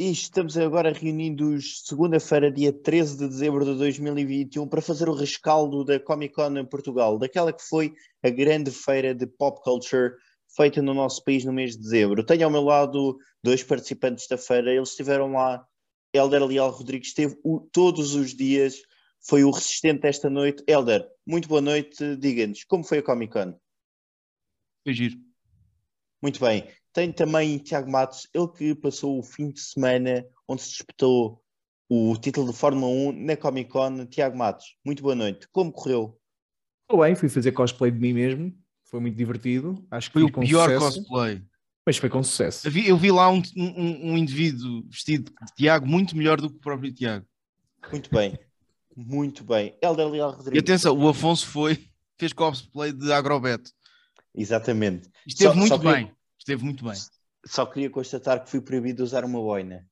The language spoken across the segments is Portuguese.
E estamos agora reunindo-nos segunda-feira, dia 13 de dezembro de 2021, para fazer o rescaldo da Comic Con em Portugal, daquela que foi a grande feira de pop culture feita no nosso país no mês de dezembro. Tenho ao meu lado dois participantes da feira, eles estiveram lá. Helder Leal Rodrigues esteve o, todos os dias, foi o resistente esta noite. Helder, muito boa noite, diga-nos, como foi a Comic Con? Foi giro. Muito bem. Tem também Tiago Matos, ele que passou o fim de semana onde se disputou o título de Fórmula 1 na Comic Con. Tiago Matos, muito boa noite. Como correu? Estou bem, fui fazer cosplay de mim mesmo. Foi muito divertido. Acho que Foi o pior sucesso, cosplay. Mas foi com sucesso. Eu vi, eu vi lá um, um, um indivíduo vestido de Tiago muito melhor do que o próprio Tiago. Muito bem. Muito bem. Helder Leal E Rodrigues. atenção, o Afonso foi, fez cosplay de Agrobeto. Exatamente. Esteve Só- muito só bem. Esteve muito bem. Só queria constatar que fui proibido de usar uma boina.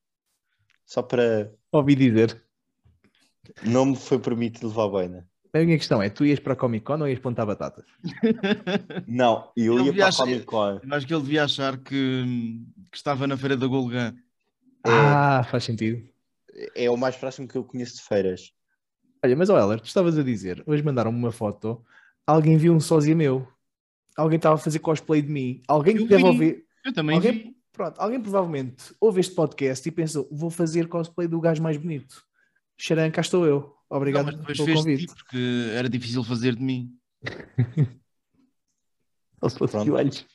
Só para. Ouvi dizer. Não me foi permitido levar boina. A minha questão é: tu ias para a Comic Con ou ias plantar batatas? Não, eu Ele ia para a Comic Con. Eu acho que ele devia achar que, que estava na feira da Golgã. É. Ah, faz sentido. É o mais próximo que eu conheço de feiras. Olha, mas ó, Heller, tu estavas a dizer, hoje mandaram-me uma foto, alguém viu um sósia meu. Alguém estava a fazer cosplay de mim. Alguém que deve vi. ouvir. Eu também Alguém, vi. pronto, alguém provavelmente ouve este podcast e pensou: vou fazer cosplay do gajo mais bonito. Xaran, cá estou eu. Não, Obrigado mas depois pelo fez de convite. ti porque era difícil fazer de mim. Ou se fosse joelhos.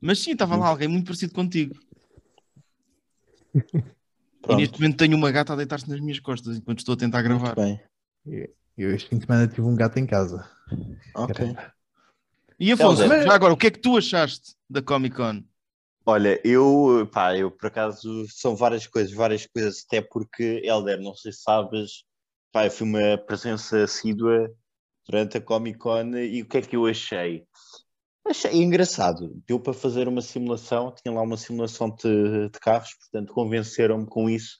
Mas sim, estava lá alguém muito parecido contigo. E Pronto. neste momento tenho uma gata a deitar-se nas minhas costas enquanto estou a tentar Muito gravar. bem. Eu este fim de semana tive um gato em casa. Ok. Caramba. E Afonso, Helder. já agora, o que é que tu achaste da Comic Con? Olha, eu, pá, eu por acaso são várias coisas, várias coisas, até porque, Helder, não sei se sabes, pá, eu fui uma presença assídua durante a Comic Con e o que é que eu achei? Achei engraçado, deu para fazer uma simulação, tinha lá uma simulação de, de carros, portanto convenceram-me com isso,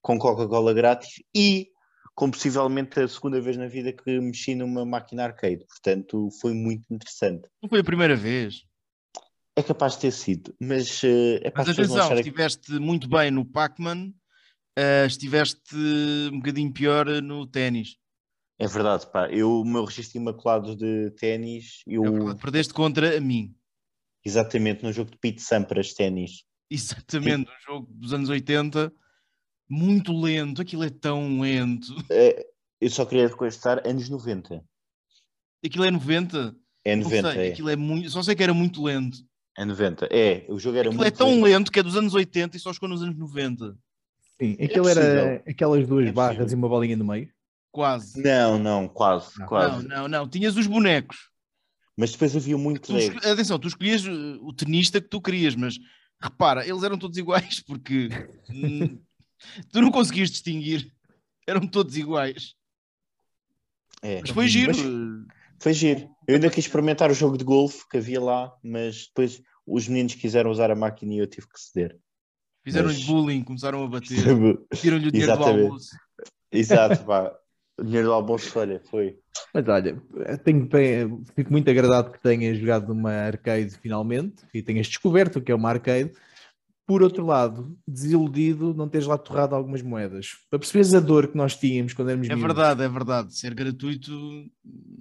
com Coca-Cola grátis e com possivelmente a segunda vez na vida que mexi numa máquina arcade, portanto foi muito interessante. Não foi a primeira vez. É capaz de ter sido, mas eh, é para Mas atenção, que- estiveste muito bem no Pac-Man, eh, estiveste um bocadinho pior no ténis. É verdade, pá. Eu, o meu registro imaculado de ténis, eu É Perdeste contra a mim. exatamente no jogo de Pete Sampras ténis. Exatamente, um jogo dos anos 80, muito lento, aquilo é tão lento. É, eu só queria constar anos 90. Aquilo é 90? É Não 90, sei, é. aquilo é muito, só sei que era muito lento. É 90. É, o jogo era Aquilo é muito. tão lento que é dos anos 80 e só chegou nos anos 90. Sim, aquilo era possível. aquelas duas É barras possível. e uma bolinha no meio. Quase. Não, não, quase, Não. quase. Não, não, não. Tinhas os bonecos. Mas depois havia muito Tu esco- Atenção, tu escolhias uh, o tenista que tu querias, mas repara, eles eram todos iguais porque hum, tu não conseguias distinguir. Eram todos iguais. É. Mas foi giro. Mas foi giro. Eu ainda quis experimentar o jogo de golfe que havia lá, mas depois os meninos quiseram usar a máquina e eu tive que ceder. Fizeram-lhe mas- bullying, começaram a bater, tiram-lhe o dinheiro do almoço. Exato, pá. O dinheiro do almoço, olha, foi. Mas olha, tenho, bem- fico muito agradado que tenhas jogado numa arcade finalmente e tenhas descoberto o que é uma arcade. Por outro lado, desiludido não teres lá torrado algumas moedas. Para perceberes a dor que nós tínhamos quando éramos É miúdos. verdade, é verdade. Ser gratuito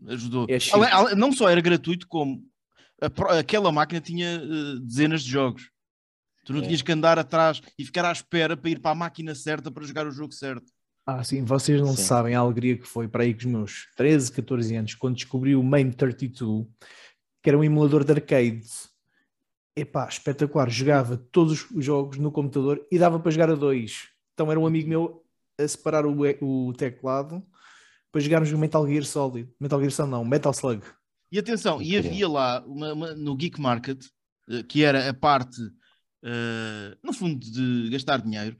ajudou. É. Ale- não só era gratuito, como a aquela máquina tinha eh, dezenas de jogos. Tu não É. tinhas que andar atrás e ficar à espera para ir para a máquina certa para jogar o jogo certo. Ah, sim, vocês não Sim. sabem a alegria que foi para aí com os meus 13, 14 anos, quando descobri o Main 32, que era um emulador de arcade. Epá, espetacular. Jogava todos os jogos no computador e dava para jogar a dois. Então era um amigo meu a separar o, o teclado para jogarmos o Metal Gear Solid. Metal Gear Solid não, Metal Slug. E atenção, e havia lá uma- uma- no Geek Market, eh, que era a parte, eh, no fundo, de gastar dinheiro,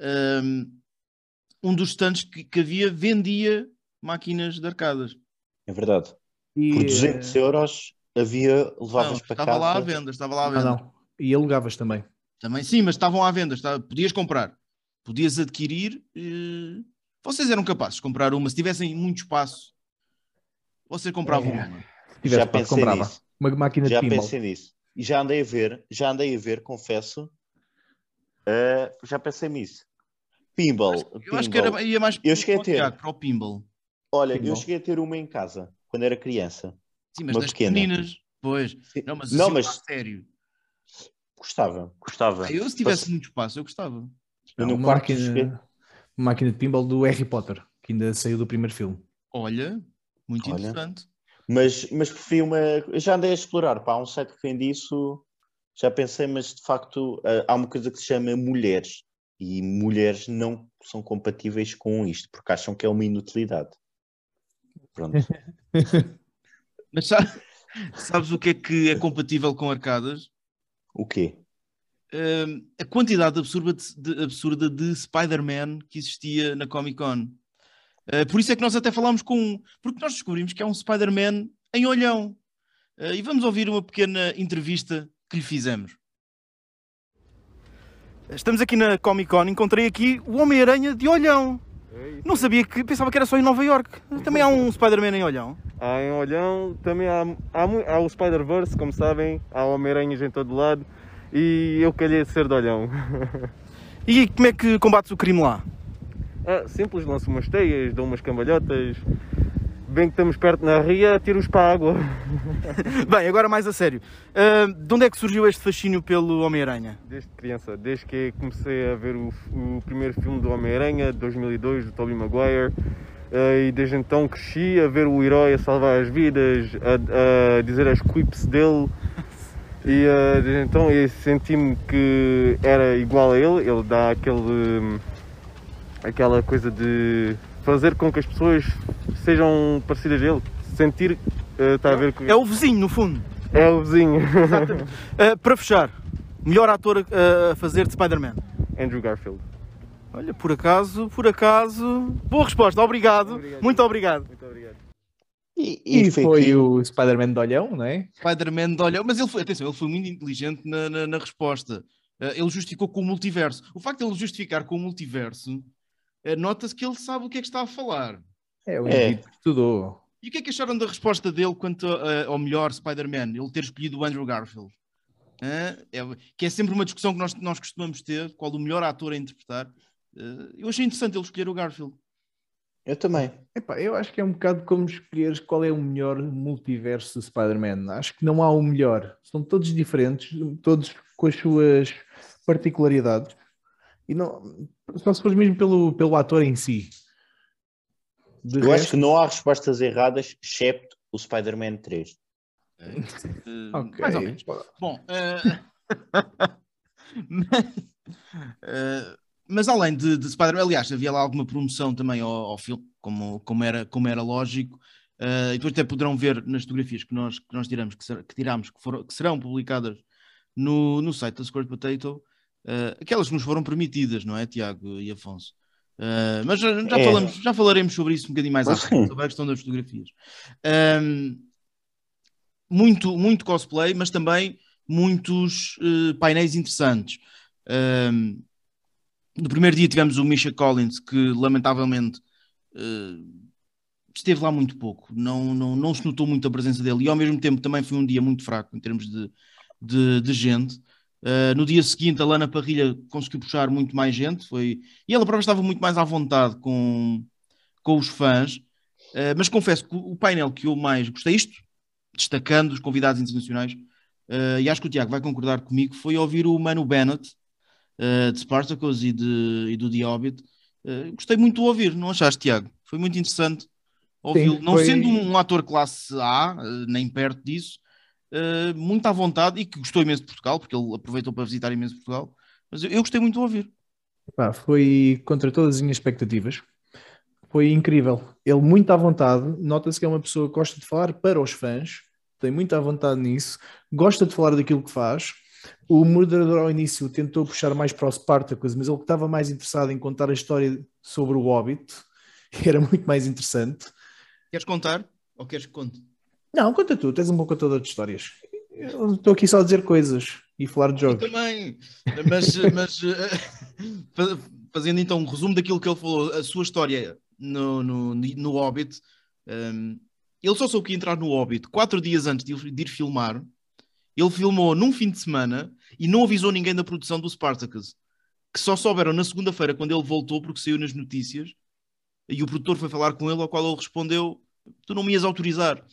ehm, um dos stands que, que havia vendia máquinas de arcadas. É verdade. E, Por 200 euros havia, Não, levavas para estava casa. lá à venda, estava lá à Ah, venda. não. E alugavas também. Também, sim, mas estavam à venda, estava- podias comprar, podias adquirir. eh, vocês eram capazes de comprar uma, se tivessem muito espaço, vocês compravam É. uma. Se tivesse Já espaço, comprava. nisso. Uma máquina Já de pinball. pensei nisso. E já andei a ver, já andei a ver, confesso. eh, já pensei nisso. Pinball. Eu pinball. acho que era, ia mais Eu cheguei a para o ter. Para o pinball. Olha, eu Pinball. cheguei a ter uma em casa quando era criança. Sim, mas Uma das pequena. pequeninas. Pois. Sim. Não, mas, Não, assim, mas- a sério. Gostava, gostava. Ah, Eu, se tivesse Passe- muito espaço, eu gostava. Eu Não, no quarto máquina, uma máquina de pinball do Harry Potter, que ainda saiu do primeiro filme. Olha, muito Olha. interessante. Mas, mas preferi uma. eu Já andei a explorar, pá, há um site que vende isso, já pensei, mas de facto ah, há uma coisa que se chama mulheres. E mulheres não são compatíveis com isto, porque acham que é uma inutilidade. Pronto. Mas sa- sabes o que é que é compatível com arcadas? O quê? Hum, a quantidade absurda de, de- absurda de Spider-Man que existia na Comic Con. Uh, por isso é que nós até falámos com um, porque nós descobrimos que é um Spider-Man em olhão. Uh, e vamos ouvir uma pequena entrevista que lhe fizemos. Estamos aqui na Comic Con, encontrei aqui o Homem-Aranha de olhão. Não sabia que, pensava que era só em Nova York. Também há um Spider-Man em olhão. Há em Olhão, também há, há, há o Spider-Verse, como sabem, há Homem-Aranhas em todo lado e eu calhei de ser de Olhão. E como é que combates o crime lá? Ah, simples, lanço umas teias, dou umas cambalhotas, bem que estamos perto na ria, tiro-os para a água. Bem, agora mais a sério. Uh, de onde é que surgiu este fascínio pelo Homem-Aranha? Desde criança, desde que comecei a ver o, o primeiro filme do Homem-Aranha, de 2002, do Tobey Maguire, ah, e desde então cresci a ver o herói a salvar as vidas, a, a dizer as quips dele, e ah, desde então eu senti-me que era igual a ele, ele dá aquele, aquela coisa de fazer com que as pessoas sejam parecidas a ele, sentir, ah, está a ver que É o vizinho, no fundo. é o vizinho, Uh, para fechar, melhor ator uh, a fazer de Spider-Man? Andrew Garfield. Olha, por acaso, por acaso. Boa resposta, obrigado. Obrigado. Muito obrigado. Muito obrigado. E, E, foi, aqui- o Spider-Man de olhão, não é? Spider-Man de olhão, mas ele foi, atenção, ele foi muito inteligente na, na- na resposta. Uh, ele justificou com o multiverso. O facto de ele justificar com o multiverso, uh, nota-se que ele sabe o que é que está a falar. É o É. indivíduo que estudou. E o que é que acharam da resposta dele quanto uh, ao melhor Spider-Man? Ele ter escolhido o Andrew Garfield? Hã? É- que é sempre uma discussão que nós, nós costumamos ter, qual o melhor ator a interpretar. Uh, eu achei interessante ele escolher o Garfield. Eu também. Epá, eu acho que é um bocado como escolheres qual é o melhor multiverso de Spider-Man. Acho que não há o melhor. São todos diferentes, todos com as suas particularidades. E não, só se for mesmo pelo, pelo ator em si. De Eu acho resto, que não há respostas erradas, excepto o Spider-Man 3. Uh, ok. Mais ou menos. Bom, eh, mas, eh, mas além de, de Spider-Man, aliás, havia lá alguma promoção também ao, ao filme, como, como, era, como era lógico. Eh, e depois até poderão ver nas fotografias que nós, que nós tiramos, que, ser- que tiramos, que, foram, que serão publicadas no, no site da Squirt Potato, eh, aquelas que nos foram permitidas, não é, Tiago e Afonso? Eh, mas já, já É. falamos, já falaremos sobre isso um bocadinho mais à frente, sobre a questão das fotografias. Ahm, muito, muito cosplay, mas também muitos painéis interessantes. Ahm, no primeiro dia tivemos o Misha Collins, que lamentavelmente eh, esteve lá muito pouco, não, não, não se notou muito a presença dele, e ao mesmo tempo também foi um dia muito fraco em termos de, de, de gente. Uh, no dia seguinte, a Lana Parrilha conseguiu puxar muito mais gente, foi... e ela própria estava muito mais à vontade com, com os fãs. Uh, mas confesso que o painel que eu mais gostei, isto destacando os convidados internacionais, uh, e acho que o Tiago vai concordar comigo, foi ouvir o Manu Bennett uh, de Spartacus e, de, e do The Hobbit. Uh, gostei muito de ouvir, não achaste, Tiago? Foi muito interessante ouvi-lo, não foi- sendo um ator classe A, uh, nem perto disso, uh, muito à vontade e que gostou imenso de Portugal, porque ele aproveitou para visitar imenso Portugal. Mas eu, eu gostei muito de ouvir. Foi contra todas as minhas expectativas. Foi incrível. Ele muito à vontade. Nota-se que é uma pessoa que gosta de falar para os fãs. Tem muito à vontade nisso. Gosta de falar daquilo que faz. O moderador ao início tentou puxar mais para o Spartacus, mas ele estava mais interessado em contar a história sobre o Hobbit. Era muito mais interessante. Queres contar? Ou queres que conte? Não, conta tu. Tens um bom contador de histórias. Eu estou aqui só a dizer coisas e falar de Eu jogos. também, mas, mas fa- fazendo então um resumo daquilo que ele falou, a sua história no, no, no Hobbit, ehm, ele só soube que ia entrar no Hobbit quatro dias antes de ir filmar. Ele filmou num fim de semana e não avisou ninguém da produção do Spartacus. que só souberam na segunda-feira quando ele voltou, porque saiu nas notícias, e o produtor foi falar com ele, ao qual ele respondeu: Tu não me ias autorizar.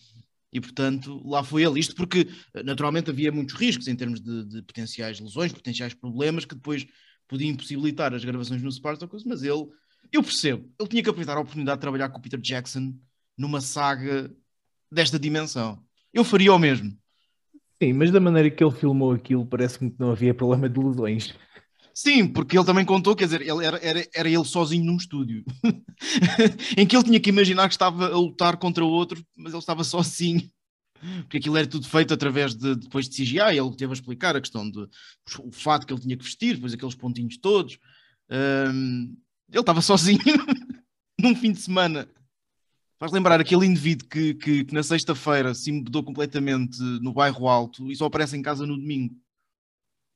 E portanto, lá foi ele. Isto porque, naturalmente, havia muitos riscos em termos de, de potenciais lesões, potenciais problemas que depois podiam impossibilitar as gravações no Spartacus, mas ele, eu percebo, ele tinha que aproveitar a oportunidade de trabalhar com o Peter Jackson numa saga desta dimensão. Eu faria o mesmo. Sim, mas da maneira que ele filmou aquilo, parece-me que não havia problema de lesões. Sim, porque ele também contou, quer dizer, ele era, era, era ele sozinho num estúdio, em que ele tinha que imaginar que estava a lutar contra outro, mas ele estava sozinho, porque aquilo era tudo feito através de depois de CGI, ele teve a explicar a questão do fato que ele tinha que vestir, depois aqueles pontinhos todos. Um, ele estava sozinho num fim de semana. Faz lembrar aquele indivíduo que, que, que na sexta-feira se mudou completamente no bairro alto e só aparece em casa no domingo.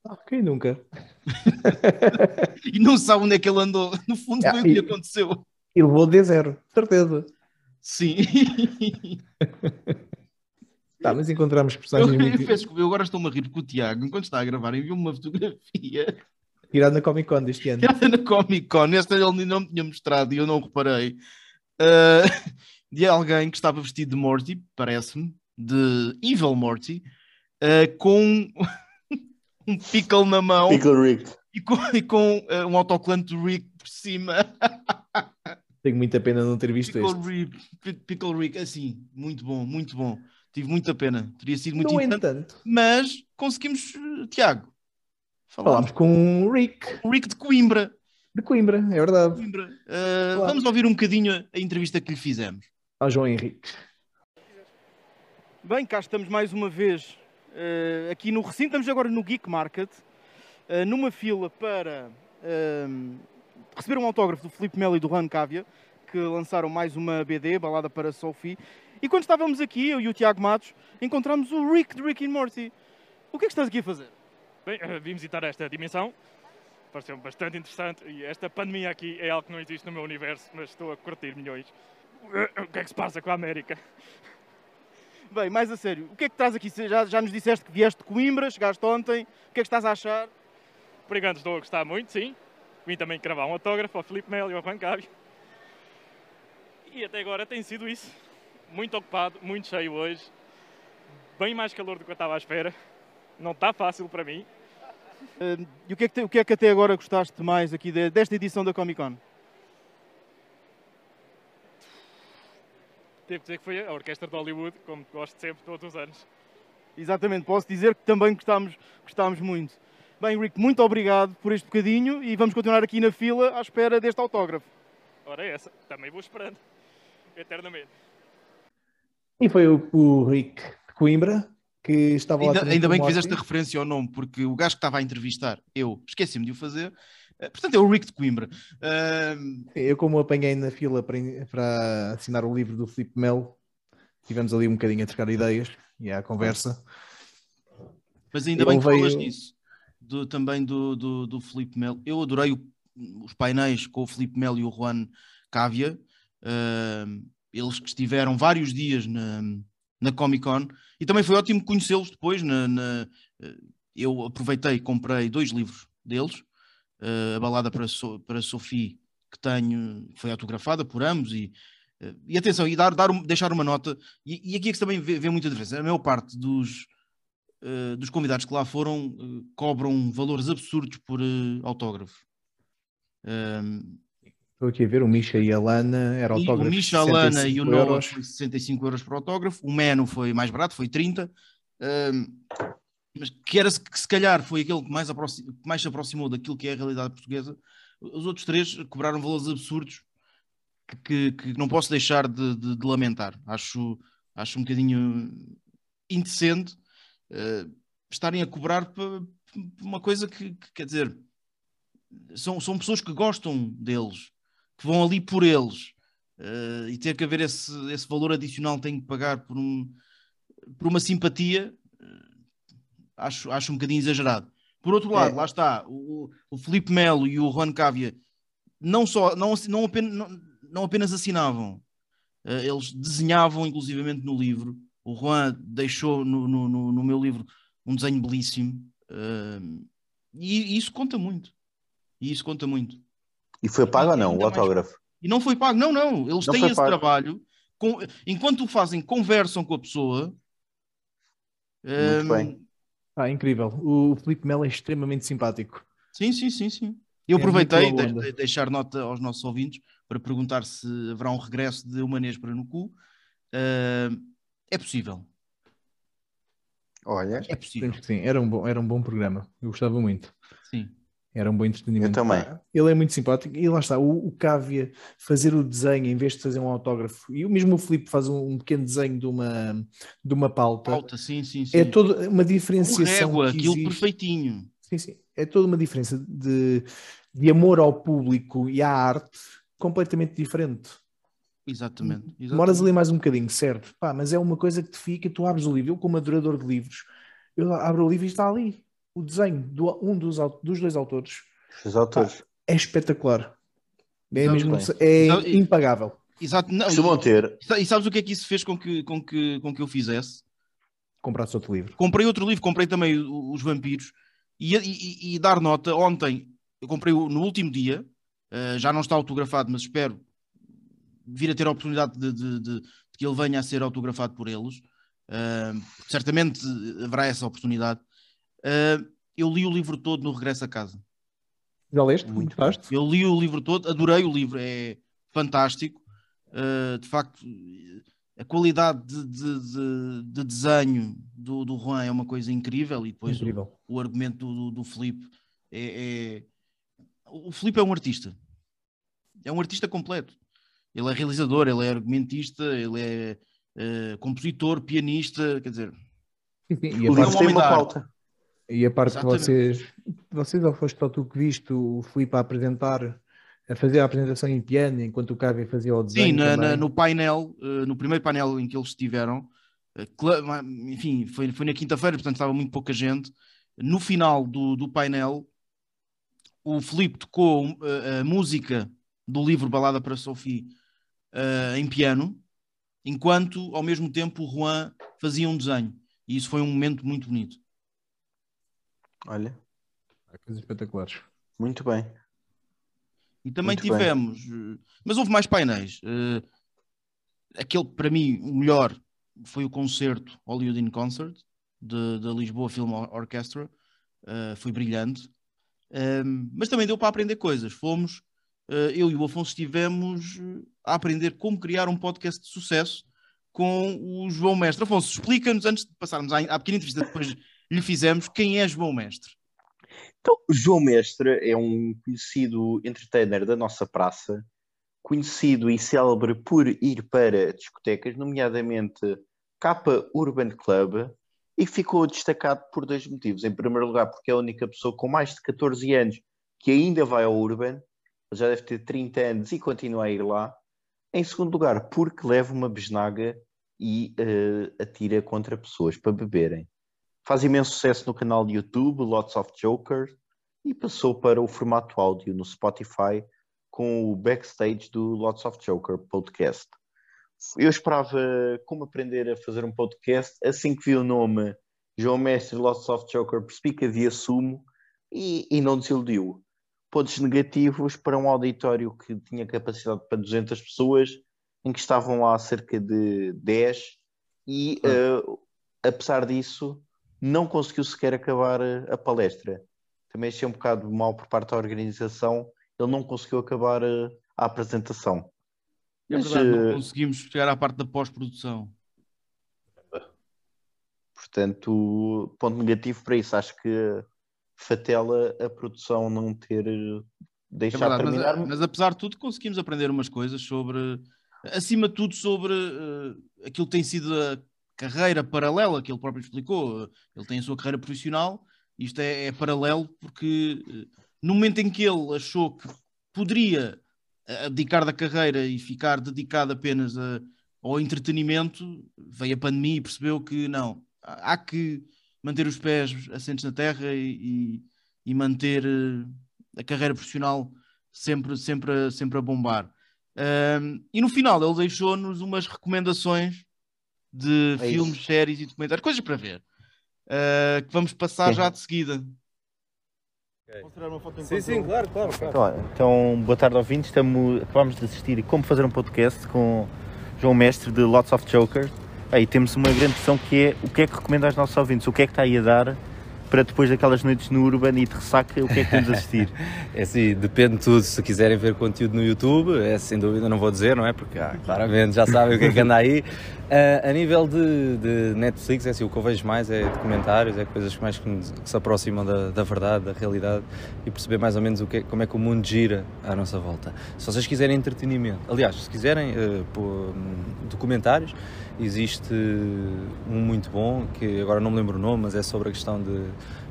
Ah, quem nunca? e não sabe onde é que ele andou. No fundo, foi o que aconteceu. E levou de zero, certeza. Sim. tá, mas encontramos personagens. Eu, muito... eu, eu agora estou-me a rir porque o Tiago, enquanto está a gravar, enviou-me uma fotografia. Tirada na Comic Con deste ano. Tirada na Comic Con. Esta ele não me tinha mostrado e eu não reparei. Uh, de alguém que estava vestido de Morty, parece-me, de Evil Morty, uh, com um pickle na mão. Pickle Rick. E com, e com uh, um autocolante do Rick por cima. Tenho muita pena não ter visto Pickle este. Rick, Pickle Rick, assim, muito bom, muito bom. Tive muita pena. Teria sido muito entanto, Mas conseguimos, uh, Tiago. falámos com o Rick o Rick de Coimbra. de Coimbra, é verdade. Coimbra. Uh, Vamos ouvir um bocadinho a, a entrevista que lhe fizemos. Ao João Henrique. Bem, cá estamos mais uma vez uh, aqui no recinto. Estamos agora no Geek Market, uh, numa fila para uh, receber um autógrafo do Felipe Melo e do Juan Cávia, que lançaram mais uma BD, balada para Sophie. E quando estávamos aqui, eu e o Tiago Matos, encontramos o Rick de Rick and Morty. O que é que estás aqui a fazer? Bem, vim visitar esta dimensão. Pareceu-me bastante interessante e esta pandemia aqui é algo que não existe no meu universo, mas estou a curtir milhões. O que é que se passa com a América? Bem, mais a sério, o que é que estás aqui? Já, já nos disseste que vieste de Coimbra, chegaste ontem, o que é que estás a achar? Por enquanto estou a gostar muito, sim. Vim também gravar um autógrafo ao Felipe Melo e ao Juan Cávio. E até agora tem sido isso. Muito ocupado, muito cheio hoje. Bem mais calor do que eu estava à espera. Não está fácil para mim. Uh, e o que, é que o que, é que, até agora gostaste mais aqui de, desta edição da Comic Con? Devo dizer que foi a Orquestra de Hollywood, como gosto sempre, todos os anos. Exatamente, posso dizer que também gostámos, gostámos muito. Bem, Rick, muito obrigado por este bocadinho e vamos continuar aqui na fila à espera deste autógrafo. Ora, é essa, também vou esperando, eternamente. E foi o, o Rick de Coimbra que estava ainda, lá. Ainda bem que fizeste a referência ao nome, porque o gajo que estava a entrevistar, eu esqueci-me de o fazer. Portanto, é o Rick de Coimbra. Uh... Eu, como apanhei na fila para, para assinar o livro do Filipe Melo, tivemos ali um bocadinho a trocar ideias e a conversa. Mas ainda bem que veio... falas nisso, do, também do, do, do Filipe Melo. Eu adorei o, os painéis com o Filipe Melo e o Juan Cávia. Uh, eles que estiveram vários dias na, na Comic Con e também foi ótimo conhecê-los depois. Na, na, eu aproveitei e comprei dois livros deles. Uh, a balada para, so, para Sophie, que tenho, foi autografada por ambos. E, uh, e atenção, e dar, dar, deixar uma nota. E, e aqui é que também vê, vê, muita diferença. A maior parte dos, uh, dos convidados que lá foram cobram valores absurdos por autógrafo. Estou aqui a ver, o Misha e a Lana era autógrafo. O Misha, a Lana e o Noah foi 65 euros por autógrafo. O Meno foi mais barato, foi 30. Mas que era que se calhar foi aquele que mais, que mais se aproximou daquilo que é a realidade portuguesa. Os outros três cobraram valores absurdos que, que, que não posso deixar de, de, de, lamentar. Acho, acho um bocadinho indecente uh, estarem a cobrar por uma coisa que, que, quer dizer, são, são pessoas que gostam deles, que vão ali por eles, uh, e ter que haver esse, esse valor adicional tem que pagar por, um, por uma simpatia, acho, acho um bocadinho exagerado. Por outro lado, é. lá está, o, o Felipe Melo e o Juan Cávia não, só, não, não, apenas, não, não apenas assinavam, uh, eles desenhavam inclusivamente no livro. O Juan deixou no, no, no, meu livro um desenho belíssimo e, e isso conta muito. E isso conta muito. E foi pago ou não, o mais- autógrafo? E não foi pago, não, não. Eles Não têm esse pago. trabalho. com- enquanto o fazem, conversam com a pessoa. Muito Hum, bem. Ah, incrível. O Felipe Melo é extremamente simpático. Sim, sim, sim, sim. Eu É aproveitei de, de deixar nota aos nossos ouvintes para perguntar se haverá um regresso de Humanês para no cu. Hum, é possível. Olha, É possível. Sim, era um bom, era um bom programa. Eu gostava muito. Sim. Era um bom entretenimento. Eu também. Pá, Ele é muito simpático e lá está, o, o Cávia fazer o desenho em vez de fazer um autógrafo, e o mesmo o Filipe faz um, um pequeno desenho de uma, de uma pauta, Pauta, sim, sim, sim. é toda uma um diferenciação. régua, que aquilo perfeitinho. Sim, sim. É toda uma diferença de, de amor ao público e à arte completamente diferente. Exatamente. Demoras exatamente. ali mais um bocadinho, certo? Pá, mas é uma coisa que te fica, tu abres o livro, eu como adorador de livros, eu abro o livro e está ali o desenho de um dos, dos dois autores. autores. É espetacular. É, Exato. mesmo, Bem. é Exato. impagável. Exato. Não, Costumam ter. e, sabes o que é que isso fez com que, com que, com que eu fizesse? Comprasse outro livro. Comprei outro livro, comprei também os vampiros e, e- e dar nota. Ontem eu comprei no último dia, eh, já não está autografado, mas espero vir a ter a oportunidade de, de- de- de que ele venha a ser autografado por eles. Eh, certamente haverá essa oportunidade. Eh, eu li o livro todo no regresso a casa. Já leste? Muito Gostaste? Eu li o livro todo, adorei o livro, é fantástico. Uh, de facto, a qualidade de, de- de- de desenho do, do Juan é uma coisa incrível e depois o, Incrível. o argumento do, do, do Filipe é, é- O Filipe é um artista. É um artista completo. Ele é realizador, ele é argumentista, ele é uh, compositor, pianista, quer dizer, Sim, sim. E, a O parte, livro tem uma pauta. E a parte que Exatamente. vocês, vocês ou foste só tu que viste o Filipe a apresentar, a fazer a apresentação em piano, enquanto o Cávia fazia o desenho Sim, na- na- no painel, eh, no primeiro painel em que eles estiveram, eh, enfim, foi, foi na quinta-feira, portanto estava muito pouca gente. No final do, do painel, o Filipe tocou eh, a música do livro Balada para Sophie em piano, enquanto ao mesmo tempo o Juan fazia um desenho. E isso foi um momento muito bonito. Olha, Há Coisas espetaculares. muito bem. E também Muito bem. tivemos, eh, mas houve mais painéis. Eh, Aquele, para mim, o melhor foi o concerto Hollywood in Concert da Lisboa Film Or- Orchestra. Eh, foi brilhante. Ehm, mas também deu para aprender coisas. Fomos, eh, eu e o Afonso estivemos a aprender como criar um podcast de sucesso com o João Mestre. Afonso, explica-nos, antes de passarmos à, à pequena entrevista depois lhe fizemos, quem é João Mestre? Então, João Mestre é um conhecido entertainer da nossa praça, conhecido e célebre por ir para discotecas, nomeadamente Capa Urban Club, e ficou destacado por dois motivos. Em primeiro lugar, porque é a única pessoa com mais de 14 anos que ainda vai ao Urban, já deve ter 30 anos e continua a ir lá. Em segundo lugar, porque leva uma besnaga e eh, atira contra pessoas para beberem. Faz imenso sucesso no canal de YouTube, Lots of Jokers, e passou para o formato áudio no Spotify com o backstage do Lots of Joker podcast. Eu esperava como aprender a fazer um podcast, assim que vi o nome João Mestre Lots of Joker, percebi que havia sumo e, e não desiludiu. Pontos negativos para um auditório que tinha capacidade para 200 pessoas, em que estavam lá cerca de 10 e, eh, apesar disso, não conseguiu sequer acabar eh, a palestra. Também achei um bocado mal por parte da organização, ele não conseguiu acabar eh, a apresentação. É Mas, verdade, não eh, conseguimos chegar à parte da pós-produção. Portanto, ponto negativo para isso. Acho que fatela a produção não ter É deixado mas, terminar. mas apesar de tudo, conseguimos aprender umas coisas sobre, acima de tudo, sobre eh, aquilo que tem sido a carreira paralela que ele próprio explicou. Ele tem a sua carreira profissional, isto é, é paralelo porque eh, no momento em que ele achou que poderia eh, abdicar da carreira e ficar dedicado apenas a- ao entretenimento, veio a pandemia e percebeu que não, há que manter os pés assentes na terra e, e- manter eh, a carreira profissional sempre, sempre, sempre a bombar. Ahm, e no final ele deixou-nos umas recomendações de É filmes, isso. séries e documentários, coisas para ver, ah, que vamos passar Sim. já de seguida. Posso tirar uma foto Sim, sim, claro, claro, claro. Então, então, boa tarde ouvintes. Estamos, acabamos de assistir Como Fazer um Podcast com João Mestre de Lots of Jokers. Aí temos uma grande questão que é o que é que recomenda aos nossos ouvintes? O que é que está aí a dar para depois daquelas noites no Urban e de ressaca, o que é que temos a assistir? É assim, depende de tudo. Se quiserem ver conteúdo no YouTube, é sem dúvida, não vou dizer, não é? Porque ah, claramente já sabem o que é que anda aí. Ah, a nível de, de Netflix, é assim, o que eu vejo mais é documentários, é coisas que mais que, que se aproximam da, da verdade, da realidade e perceber mais ou menos o que é- como é que o mundo gira à nossa volta. Se vocês quiserem entretenimento, aliás, se quiserem hum, documentários, existe um muito bom, que agora não me lembro o nome, mas é sobre a questão de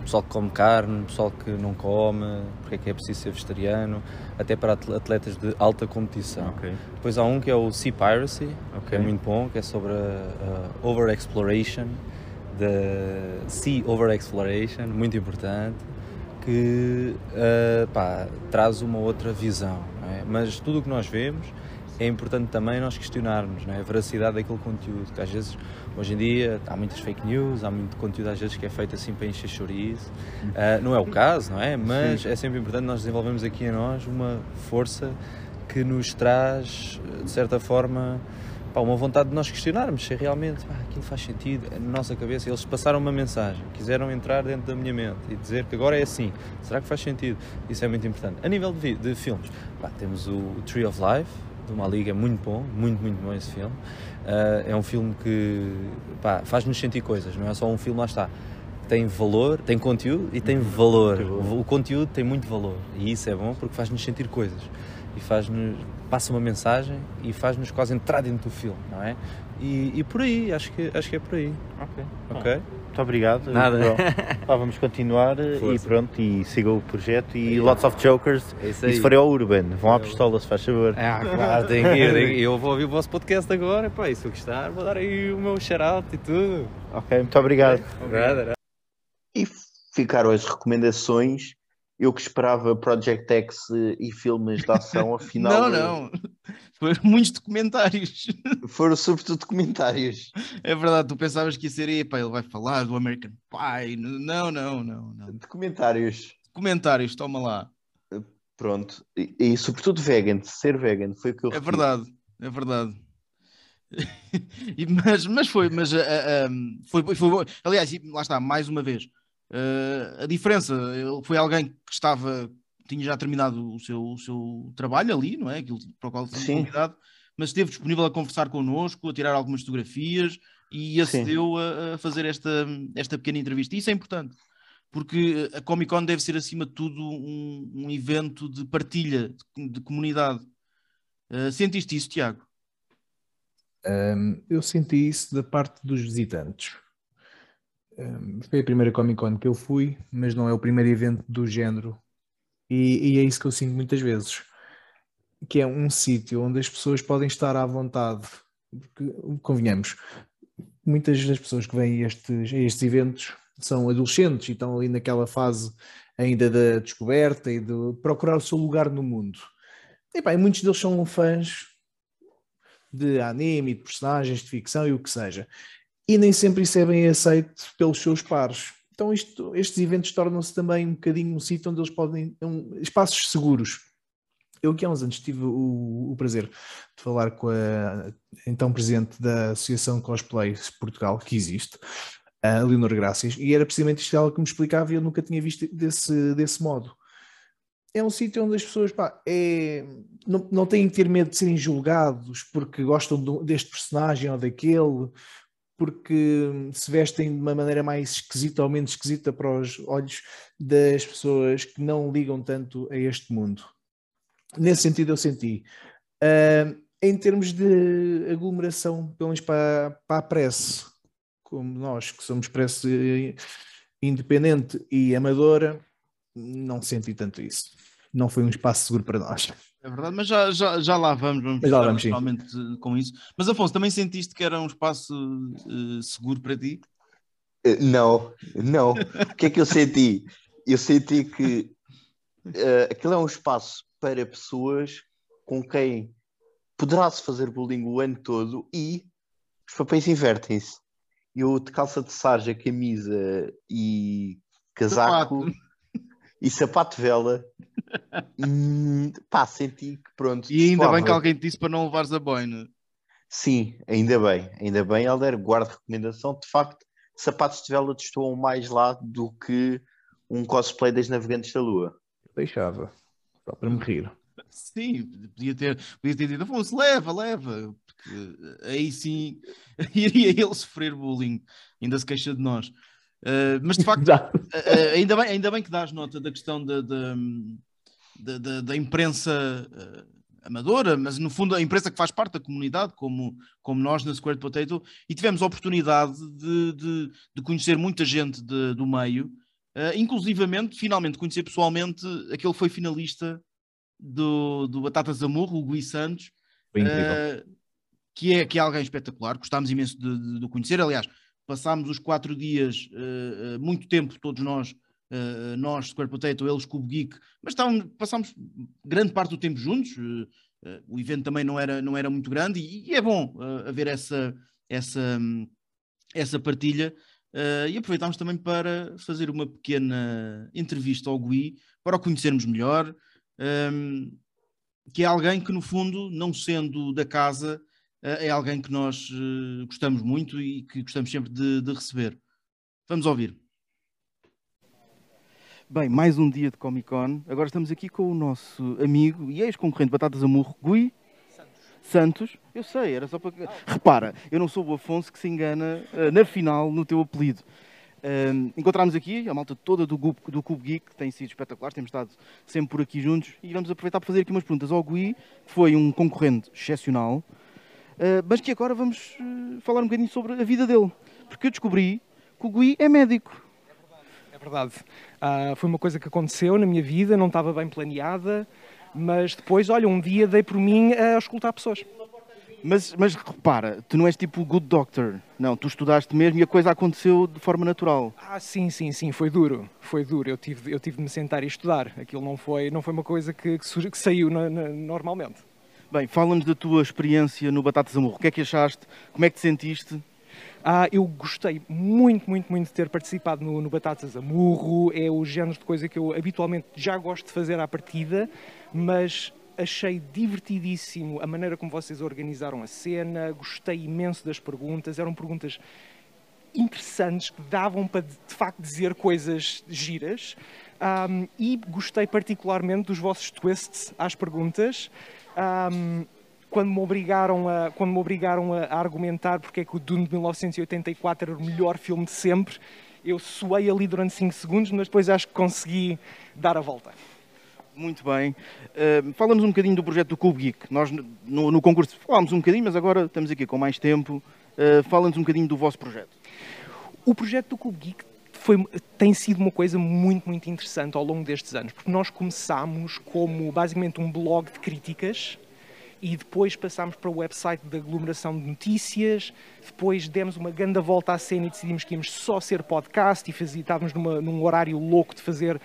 pessoal que come carne, pessoal que não come, porque é que é preciso ser vegetariano, até para atle- atletas de alta competição. ok. Depois há um que é o Sea Piracy, que é muito bom, que é sobre a, a overexploration, da Sea Overexploration, muito importante, que ah, pá, traz uma outra visão. é? Mas tudo o que nós vemos é importante também nós questionarmos não é? a veracidade daquele conteúdo, que às vezes, hoje em dia, há muitas fake news, há muito conteúdo às vezes que é feito assim para encher chouriço. Ah, não é o caso, não é? Mas é sempre importante nós desenvolvemos aqui em nós uma força que nos traz, de certa forma, pá, uma vontade de nós questionarmos se realmente pá, aquilo faz sentido na nossa cabeça. Eles passaram uma mensagem, quiseram entrar dentro da minha mente e dizer que agora é assim. Será que faz sentido? Isso é muito importante. A nível de, de filmes, pá, temos o Tree of Life, de uma liga muito bom, muito, muito bom esse filme. Ah, é um filme que faz-nos sentir coisas, não é só um filme, lá está. Tem valor, tem conteúdo e tem valor. O, o conteúdo tem muito valor e isso é bom porque faz-nos sentir coisas e faz-nos passa uma mensagem e faz-nos quase entrar dentro do filme, não é? E, e por aí, acho que, acho que é por aí. Ok. Ok? Muito obrigado. Nada. Pá, vamos continuar e Força. pronto, e sigam o projeto e lots of jokers. É isso E se forem ao Urban, vão à pistola se faz favor. Ah, claro, tem que ir. tem que ir. Eu vou ouvir o vosso podcast agora, pá, e se eu gostar, vou dar aí o meu shout e tudo. Ok, muito obrigado. Nada. E ficaram as recomendações. Eu que esperava Project X e filmes de ação, afinal Não, não. Foram muitos documentários. foram sobretudo documentários. É verdade, tu pensavas que ia ser, epá, ele vai falar do American Pie. Não, não, não, não. Documentários. Comentários, toma lá. Pronto. E, e sobretudo vegan, ser vegan, foi o que eu É verdade, é verdade. E- mas, mas foi, mas ah, ah, ah, foi, foi bom. Aliás, lá está, mais uma vez, ah, a diferença, ele foi alguém que estava, tinha já terminado o seu, o seu trabalho ali, não é? Aquilo para o qual foi convidado, mas esteve disponível a conversar connosco, a tirar algumas fotografias e acedeu a, a fazer esta, esta pequena entrevista. E isso é importante. Porque a Comic Con deve ser, acima de tudo, um, um evento de partilha, de, de comunidade. Ah, sentiste isso, Tiago? Um, eu senti isso da parte dos visitantes. Um, foi a primeira Comic Con que eu fui, mas não é o primeiro evento do género. E, e é isso que eu sinto muitas vezes. Que é um sítio onde as pessoas podem estar à vontade. Porque, convenhamos, muitas das pessoas que vêm a estes, a estes eventos são adolescentes e estão ali naquela fase ainda da descoberta e de procurar o seu lugar no mundo. E, pá, e muitos deles são fãs de anime, de personagens de ficção e o que seja. E nem sempre isso é bem aceito pelos seus pares. Então isto- estes eventos tornam-se também um bocadinho um sítio onde eles podem, um, espaços seguros. Eu que há uns anos tive o, o prazer de falar com a então presidente da Associação Cosplay Portugal, que existe, a Leonor Gracias, e era precisamente isto ela que me explicava e eu nunca tinha visto desse, desse modo é um sítio onde as pessoas pá, é, não, não têm que ter medo de serem julgados porque gostam do- deste personagem ou daquele, porque se vestem de uma maneira mais esquisita ou menos esquisita para os olhos das pessoas que não ligam tanto a este mundo. Nesse sentido, eu senti. Ah, em termos de aglomeração, pelo menos para, para a prece, como nós que somos prece independente e amadora, não senti tanto isso. Não foi um espaço seguro para nós. É verdade, mas já, já, já lá vamos, vamos Mas lá vamos, sim. naturalmente eh, com isso. Mas Afonso, também sentiste que era um espaço eh, seguro para ti? Eh, Não, não. O que é que eu senti? Eu senti que eh, aquilo é um espaço para pessoas com quem poderá-se fazer bullying o ano todo e os papéis invertem-se. Eu de calça de sarja, camisa e casaco, Sapato. E sapato vela, pá, senti que pronto. E ainda bem que alguém te disse para não levares a boina. Sim, ainda bem, ainda bem, Helder, guardo recomendação. De facto, sapatos de vela destoam mais lá do que um cosplay das Navegantes da Lua. Deixava. Só para me rir. Sim, podia ter, podia ter dito, Afonso, leva, leva, porque aí sim iria ele sofrer bullying, ainda se queixa de nós. Uh, mas de facto, uh, ainda, bem, ainda bem que dás nota da questão da, da, da, da- da imprensa uh, amadora, mas no fundo a imprensa que faz parte da comunidade, como, como nós na Squared Potato, e tivemos a oportunidade de, de, de conhecer muita gente de- do meio, uh, inclusivamente, finalmente, conhecer pessoalmente aquele que foi finalista do, do Batatas Amorro, o Gui Santos, eh, que, é, que é alguém espetacular, gostámos imenso de, de- de o conhecer. Aliás, passámos os quatro dias, eh, eh, muito tempo, todos nós, eh, nós, Square Potato, eles, Cubo Geek, mas estávamos, passámos grande parte do tempo juntos. eh, eh, o evento também não era, não era muito grande e, e é bom eh, haver essa, essa, hum, essa partilha. eh, e aproveitámos também para fazer uma pequena entrevista ao Gui, para o conhecermos melhor. hum, que é alguém que, no fundo, não sendo da casa, eh, é alguém que nós eh, gostamos muito e que gostamos sempre de, de receber. Vamos ouvir. Bem, mais um dia de Comic Con. Agora estamos aqui com o nosso amigo e ex-concorrente de Batatas Amurro, Gui Santos. Eu sei, era só para. Repara, eu não sou o Afonso que se engana eh, na final no teu apelido. Ahm, encontramos aqui a malta toda do, Gu- do Cubo Geek, que tem sido espetacular, temos estado sempre por aqui juntos e vamos aproveitar para fazer aqui umas perguntas ao Gui, que foi um concorrente excepcional, ah, mas que agora vamos eh, falar um bocadinho sobre a vida dele. Porque eu descobri que o Gui é médico. É verdade. Ah, foi uma coisa que aconteceu na minha vida, não estava bem planeada, mas depois, olha, um dia dei por mim a escutar pessoas. Mas, mas repara, tu não és tipo o good doctor. Não, tu estudaste mesmo e a coisa aconteceu de forma natural. Ah, sim, sim, sim, foi duro, foi duro. Eu tive, eu tive de me sentar e estudar. Aquilo não foi, não foi uma coisa que, que, que saiu na- na- normalmente. Bem, fala-nos da tua experiência no Batatas Amorro. O que é que achaste? Como é que te sentiste? Ah, eu gostei muito, muito, muito de ter participado no, no Batatas a Murro. É o género de coisa que eu habitualmente já gosto de fazer à partida, mas achei divertidíssimo a maneira como vocês organizaram a cena. Gostei imenso das perguntas. Eram perguntas interessantes que davam para de facto dizer coisas giras. Ahm, e gostei particularmente dos vossos twists às perguntas. Ahm, quando me obrigaram a, quando me obrigaram a, argumentar porque é que o Dune de 1984 era o melhor filme de sempre, eu suei ali durante 5 segundos, mas depois acho que consegui dar a volta. Muito bem. Uh, Fala-nos um bocadinho do projeto do Cube Geek. Nós no, no concurso falámos um bocadinho, mas agora estamos aqui com mais tempo. Uh, Fala-nos um bocadinho do vosso projeto. O projeto do Cube Geek foi, tem sido uma coisa muito, muito interessante ao longo destes anos, porque nós começámos como basicamente um blog de críticas e depois passámos para o website de aglomeração de notícias, depois demos uma grande volta à cena e decidimos que íamos só ser podcast e fazia, estávamos numa, num horário louco de fazer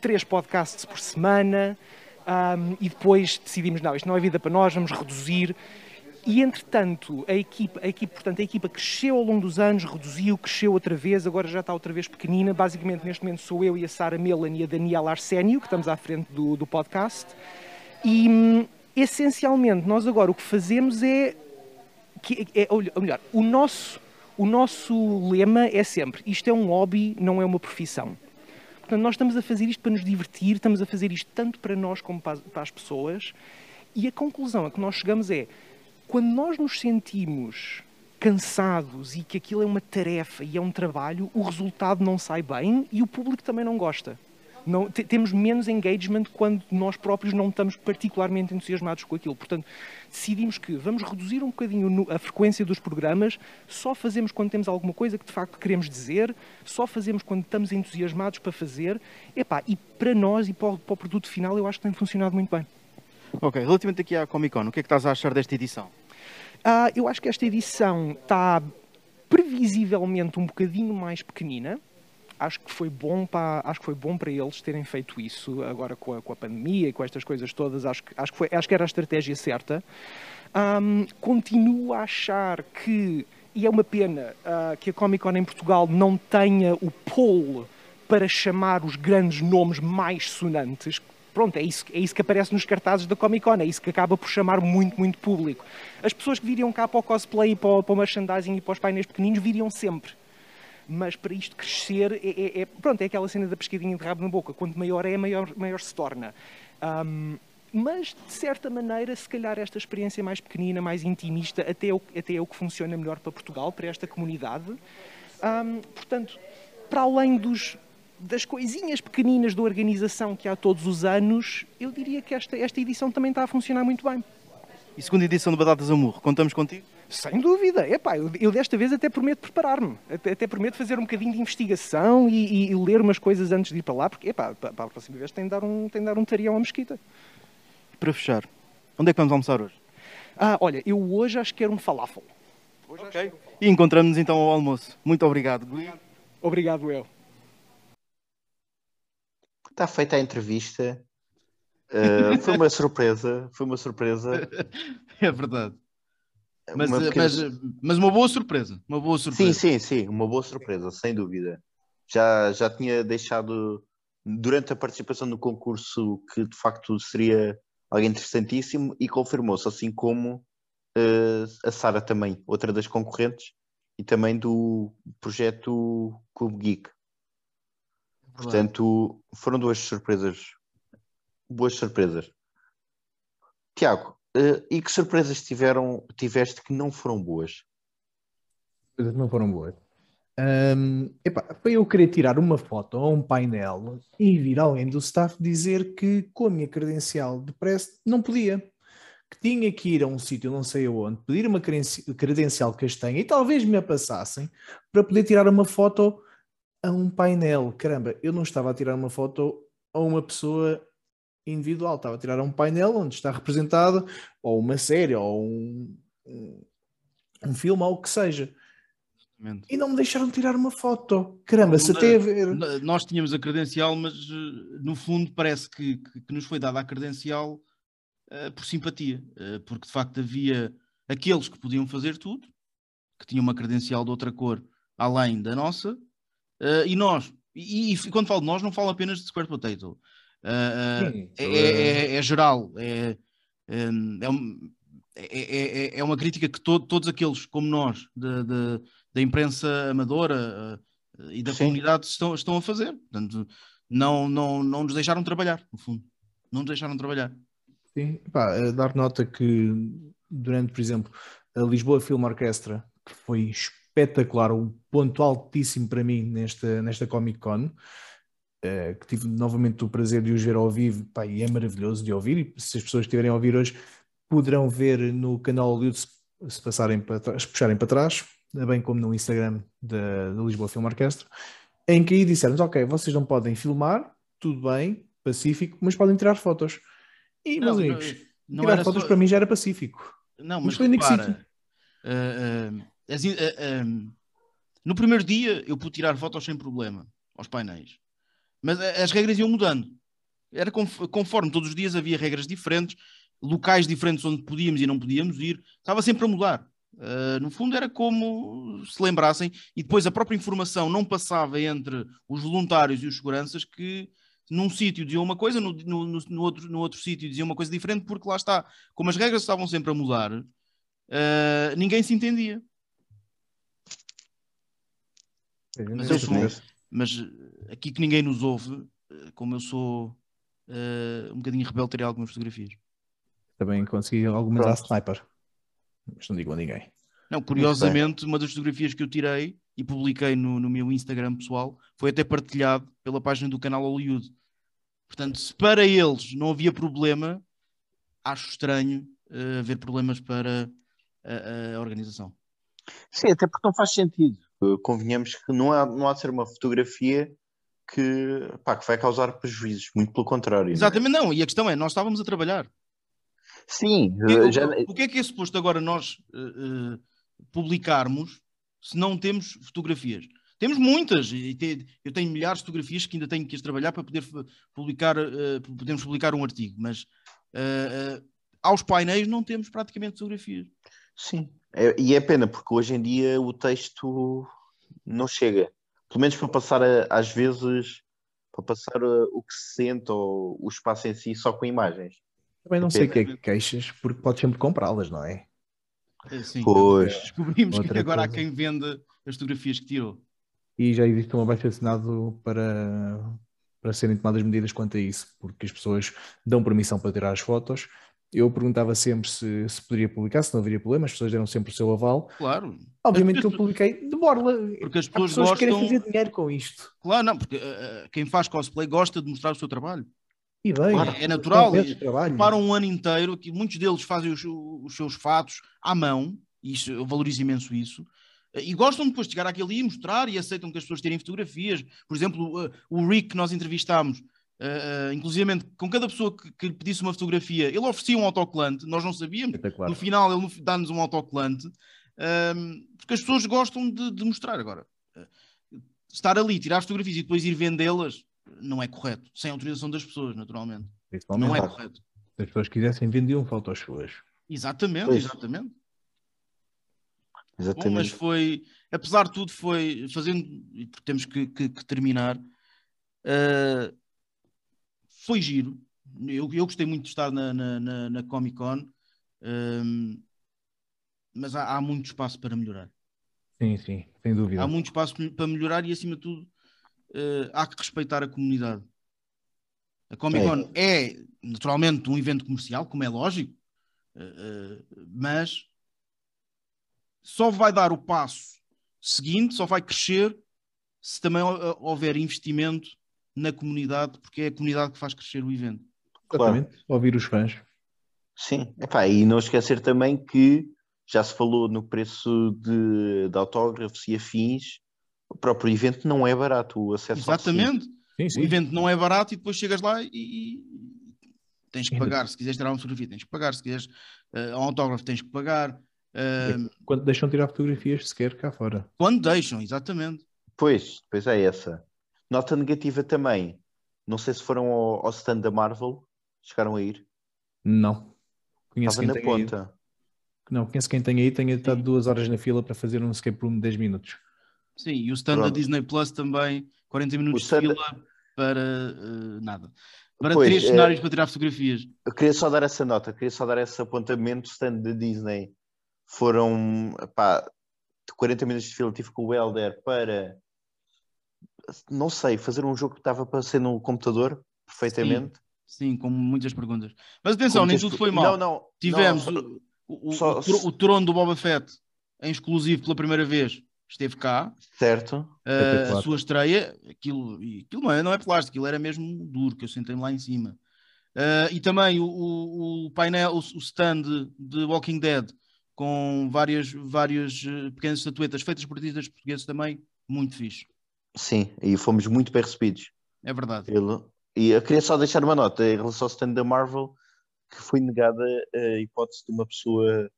três podcasts por semana um, e depois decidimos, não, isto não é vida para nós, vamos reduzir. E entretanto, a equipa, a equipa, portanto, a equipa cresceu ao longo dos anos, reduziu, cresceu outra vez, agora já está outra vez pequenina. Basicamente, neste momento sou eu e a Sara Melan e a Daniela Arsénio, que estamos à frente do, do podcast. E hum, essencialmente, nós agora o que fazemos é, que, é ou melhor, o nosso, o nosso lema é sempre: isto é um hobby, não é uma profissão. Portanto, nós estamos a fazer isto para nos divertir, estamos a fazer isto tanto para nós como para, para as pessoas. E a conclusão a que nós chegamos é: quando nós nos sentimos cansados e que aquilo é uma tarefa e é um trabalho, o resultado não sai bem e o público também não gosta. Não, temos menos engagement quando nós próprios não estamos particularmente entusiasmados com aquilo. Portanto, decidimos que vamos reduzir um bocadinho a frequência dos programas, só fazemos quando temos alguma coisa que de facto queremos dizer, só fazemos quando estamos entusiasmados para fazer. Epá, e para nós e para o, para o produto final, eu acho que tem funcionado muito bem. Ok, relativamente aqui à Comic Con, o que é que estás a achar desta edição? Uh, eu acho que esta edição está previsivelmente um bocadinho mais pequenina. Acho que foi bom para, acho que foi bom para eles terem feito isso agora com a, com a pandemia e com estas coisas todas. Acho que, acho que, foi, acho que era a estratégia certa. Um, continuo a achar que, e é uma pena uh, que a Comic Con em Portugal não tenha o pull para chamar os grandes nomes mais sonantes. Pronto, é isso, é isso que aparece nos cartazes da Comic Con, é isso que acaba por chamar muito, muito público. As pessoas que viriam cá para o cosplay, para o, para o merchandising e para os painéis pequeninos viriam sempre mas para isto crescer, é, é, é, pronto, é aquela cena da pescadinha de rabo na boca. Quanto maior é, maior, maior se torna. Um, mas, de certa maneira, se calhar esta experiência mais pequenina, mais intimista, até é o, até é o que funciona melhor para Portugal, para esta comunidade. Um, portanto, para além dos, das coisinhas pequeninas da organização que há todos os anos, eu diria que esta, esta edição também está a funcionar muito bem. E segunda edição de Batatas Amor, contamos contigo? Sem dúvida. Epá, eu, eu desta vez até prometo preparar-me. Até, até, prometo fazer um bocadinho de investigação e, e, e, ler umas coisas antes de ir para lá, porque epá, para, para a próxima vez tem de dar um, tem de dar um tarião à mesquita. Para fechar, onde é que vamos almoçar hoje? Ah, olha, eu hoje acho que quero um falafel. Hoje ok. E encontramos-nos então ao almoço. Muito obrigado, Gui. Obrigado, eu. Está feita a entrevista. Uh, foi uma surpresa. Foi uma surpresa. É verdade. Mas uma, pequena... mas, mas uma boa surpresa. Uma boa surpresa. Sim, sim, sim. Uma boa surpresa, sem dúvida. Já, já tinha deixado durante a participação no concurso que de facto seria algo interessantíssimo e confirmou-se, assim como uh, a Sara também, outra das concorrentes, e também do projeto Cube Geek. Portanto, foram duas surpresas, boas surpresas. Tiago, uh, e que surpresas tiveram, tiveste que não foram boas? Não foram boas. Um, epá, foi eu querer tirar uma foto a um painel e vir alguém do staff dizer que com a minha credencial de press não podia. Que tinha que ir a um sítio, não sei aonde, pedir uma credencial castanha e talvez me a passassem para poder tirar uma foto a um painel. Caramba, eu não estava a tirar uma foto a uma pessoa individual, estava a tirar um painel onde está representada ou uma série ou um, um, um filme ou o que seja. Exatamente. E não me deixaram tirar uma foto. Caramba, se até a ver. Nós tínhamos a credencial, mas eh, no fundo parece que, que, que nos foi dada a credencial uh, por simpatia, uh, porque de facto havia aqueles que podiam fazer tudo, que tinham uma credencial de outra cor além da nossa, uh, e nós. E, e, quando falo de nós, não falo apenas de Square Potato. Sim, é, é, é, é, geral. É, é, um, é, é, uma crítica que to, todos aqueles como nós, de, de da imprensa amadora uh, e da Sim. comunidade estão, estão a fazer. Portanto, não, não, não nos deixaram trabalhar, no fundo. Não nos deixaram trabalhar. Sim, pá, dar nota que durante, por exemplo, a Lisboa Film Orquestra, que foi espetacular, um ponto altíssimo para mim nesta, nesta Comic Con, uh, que tive novamente o prazer de os ver ao vivo, pá, e é maravilhoso de ouvir, e se as pessoas estiverem a ouvir hoje, poderão ver no canal Hollywood se, se passarem para trás, puxarem para trás, bem como no Instagram da, Lisboa Film Orquestra, em que aí disseram ok, vocês não podem filmar, tudo bem, pacífico, mas podem tirar fotos. E, não, meus amigos, não, não tirar fotos só... para mim já era pacífico. Não, mas, mas foi repara, uh, uh, no primeiro dia eu pude tirar fotos sem problema aos painéis, mas as regras iam mudando. Era conforme todos os dias havia regras diferentes, locais diferentes onde podíamos e não podíamos ir, estava sempre a mudar. Uh, no fundo era como se lembrassem, e depois a própria informação não passava entre os voluntários e os seguranças que num sítio diziam uma coisa, no, no, no, outro, no outro sítio diziam uma coisa diferente, porque lá está, como as regras estavam sempre a mudar, uh, ninguém se entendia. Mas, eu mas aqui que ninguém nos ouve, como eu sou uh, um bocadinho rebelde, terei algumas fotografias. Também consegui algumas a sniper mas não digo a ninguém. Não, curiosamente, uma das fotografias que eu tirei e publiquei no, no meu Instagram pessoal foi até partilhado pela página do canal Hollywood. Portanto, se para eles não havia problema, acho estranho uh, haver problemas para a, a, organização. Sim, até porque não faz sentido. Convenhamos que não há, não há de ser uma fotografia que, pá, que vai causar prejuízos, muito pelo contrário. Exatamente, não, é? não. E a questão é, nós estávamos a trabalhar. Sim, o, já... o que é que é suposto agora nós uh, publicarmos se não temos fotografias? Temos muitas, e te, eu tenho milhares de fotografias que ainda tenho que as trabalhar para poder publicar, uh, podemos publicar um artigo, mas uh, aos painéis não temos praticamente fotografias. Sim, é, e é pena porque hoje em dia o texto não chega. Pelo menos para passar a- às vezes para passar uh, o que se sente ou o espaço em si só com imagens. Também não sei o que é que queixas, porque podes sempre comprá-las, não é? É, Sim, Pois. descobrimos que Outra agora há coisa. quem venda as fotografias que tirou. E já existe um abaixo assinado para, para serem tomadas medidas quanto a isso, porque as pessoas dão permissão para tirar as fotos. Eu perguntava sempre se, se poderia publicar, se não haveria problema, as pessoas deram sempre o seu aval. Claro, Obviamente que eu publiquei de borla. porque as pessoas, pessoas que querem gostam. fazer dinheiro com isto. Claro, não, porque eh, quem faz cosplay gosta de mostrar o seu trabalho. E bem, É natural. Param um ano inteiro, que muitos deles fazem os, os seus fatos à mão, e isso, eu valorizo imenso isso, eh, e gostam depois de chegar àquele e mostrar e aceitam que as pessoas tirem fotografias. Por exemplo, o Rick que nós entrevistámos, eh, eh, inclusivamente com cada pessoa que, que lhe pedisse uma fotografia, ele oferecia um autocolante, nós não sabíamos. Espetacular. No final ele no- dá-nos um autocolante, ehm, porque as pessoas gostam de, de mostrar. Agora, eh, estar ali, tirar fotografias e depois ir vendê-las, não é correto, sem autorização das pessoas, naturalmente. Principalmente Não é Claro. correto. se as pessoas quisessem, vendiam fotos suas. Exatamente, Pois. exatamente. Bom, mas Exatamente. foi, apesar de tudo, foi fazendo, e porque temos que, que- que terminar, eh, foi giro. Eu, eu gostei muito de estar na, na, na- na Comic Con, ehm, mas há, há muito espaço para melhorar. Sim, sim, sem dúvida. Há muito espaço para melhorar e, acima de tudo, eh, há que respeitar a comunidade. A Comic Con é, naturalmente, um evento comercial, como é lógico, eh, eh, mas só vai dar o passo seguinte, só vai crescer se também ho- houver investimento na comunidade, porque é a comunidade que faz crescer o evento. Exatamente. Ouvir os fãs. Sim, Epá, e não esquecer também que já se falou no preço de, de autógrafos e afins, o próprio evento não é barato, o acesso. Exatamente. Sim, O sim. evento não é barato e depois chegas lá e, e tens que pagar. Se quiseres tirar uma fotografia, tens que pagar. Se quiseres eh, um autógrafo, tens que pagar. Eh, Quando deixam tirar fotografias sequer cá fora. quando deixam, exatamente. Pois, pois é essa. Nota negativa também. Não sei se foram ao, ao stand da Marvel, chegaram a ir. Não. Conheço Estava quem na tenha ido. ponta. Não, conheço quem tenha aí, tenha estado duas horas na fila para fazer um escape room de 10 minutos. Sim, e o stand da Pronto. Disney Plus também, 40 minutos stand- de fila para eh, nada. Para Pois, três é- cenários para tirar fotografias. Eu queria só dar essa nota, queria só dar esse apontamento. O stand da Disney foram pá, de 40 minutos de fila. Tive com o Helder para, não sei, fazer um jogo que estava para ser no computador perfeitamente. Sim, com muitas perguntas. Mas atenção, Com nem tudo foi mal. Não, não. Tivemos não, o, o, o- só- o tro- o trono do Boba Fett em exclusivo pela primeira vez. Esteve cá. certo. Uh, a sua estreia, aquilo, e aquilo não é, não é plástico, aquilo era mesmo duro, que eu sentei-me lá em cima. Uh, e também o, o- o painel, o, o stand de Walking Dead, com várias, várias uh, pequenas estatuetas feitas por artistas portugueses também, muito fixe. Sim, e fomos muito bem recebidos. É verdade. Ele... E eu queria só deixar uma nota em relação ao stand da Marvel, que foi negada a hipótese de uma pessoa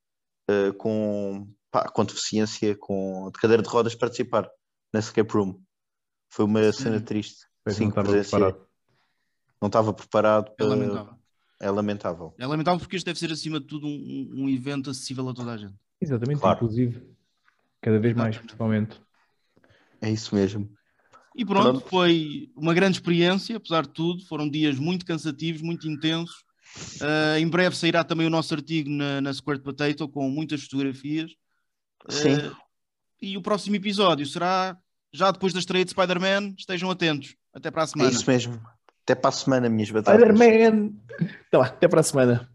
eh, com, pá, com deficiência, com de cadeira de rodas, participar na escape room. Foi uma cena triste. Sim, não estava preparado. Não estava preparado. É para- lamentável. É lamentável. É lamentável porque este deve ser, acima de tudo, um, um- um evento acessível a toda a gente. Exatamente, Claro. inclusive. Cada vez mais, principalmente. É isso mesmo. E pronto, Pronto. foi uma grande experiência, apesar de tudo. Foram dias muito cansativos, muito intensos. Uh, em breve sairá também o nosso artigo na, na Squared Potato com muitas fotografias. Sim. Uh, e o próximo episódio será já depois da estreia de Spider-Man. Estejam atentos. Até para a É semana. isso mesmo. Até para a semana, minhas batatas. Spider-Man! Tá lá, até para a semana.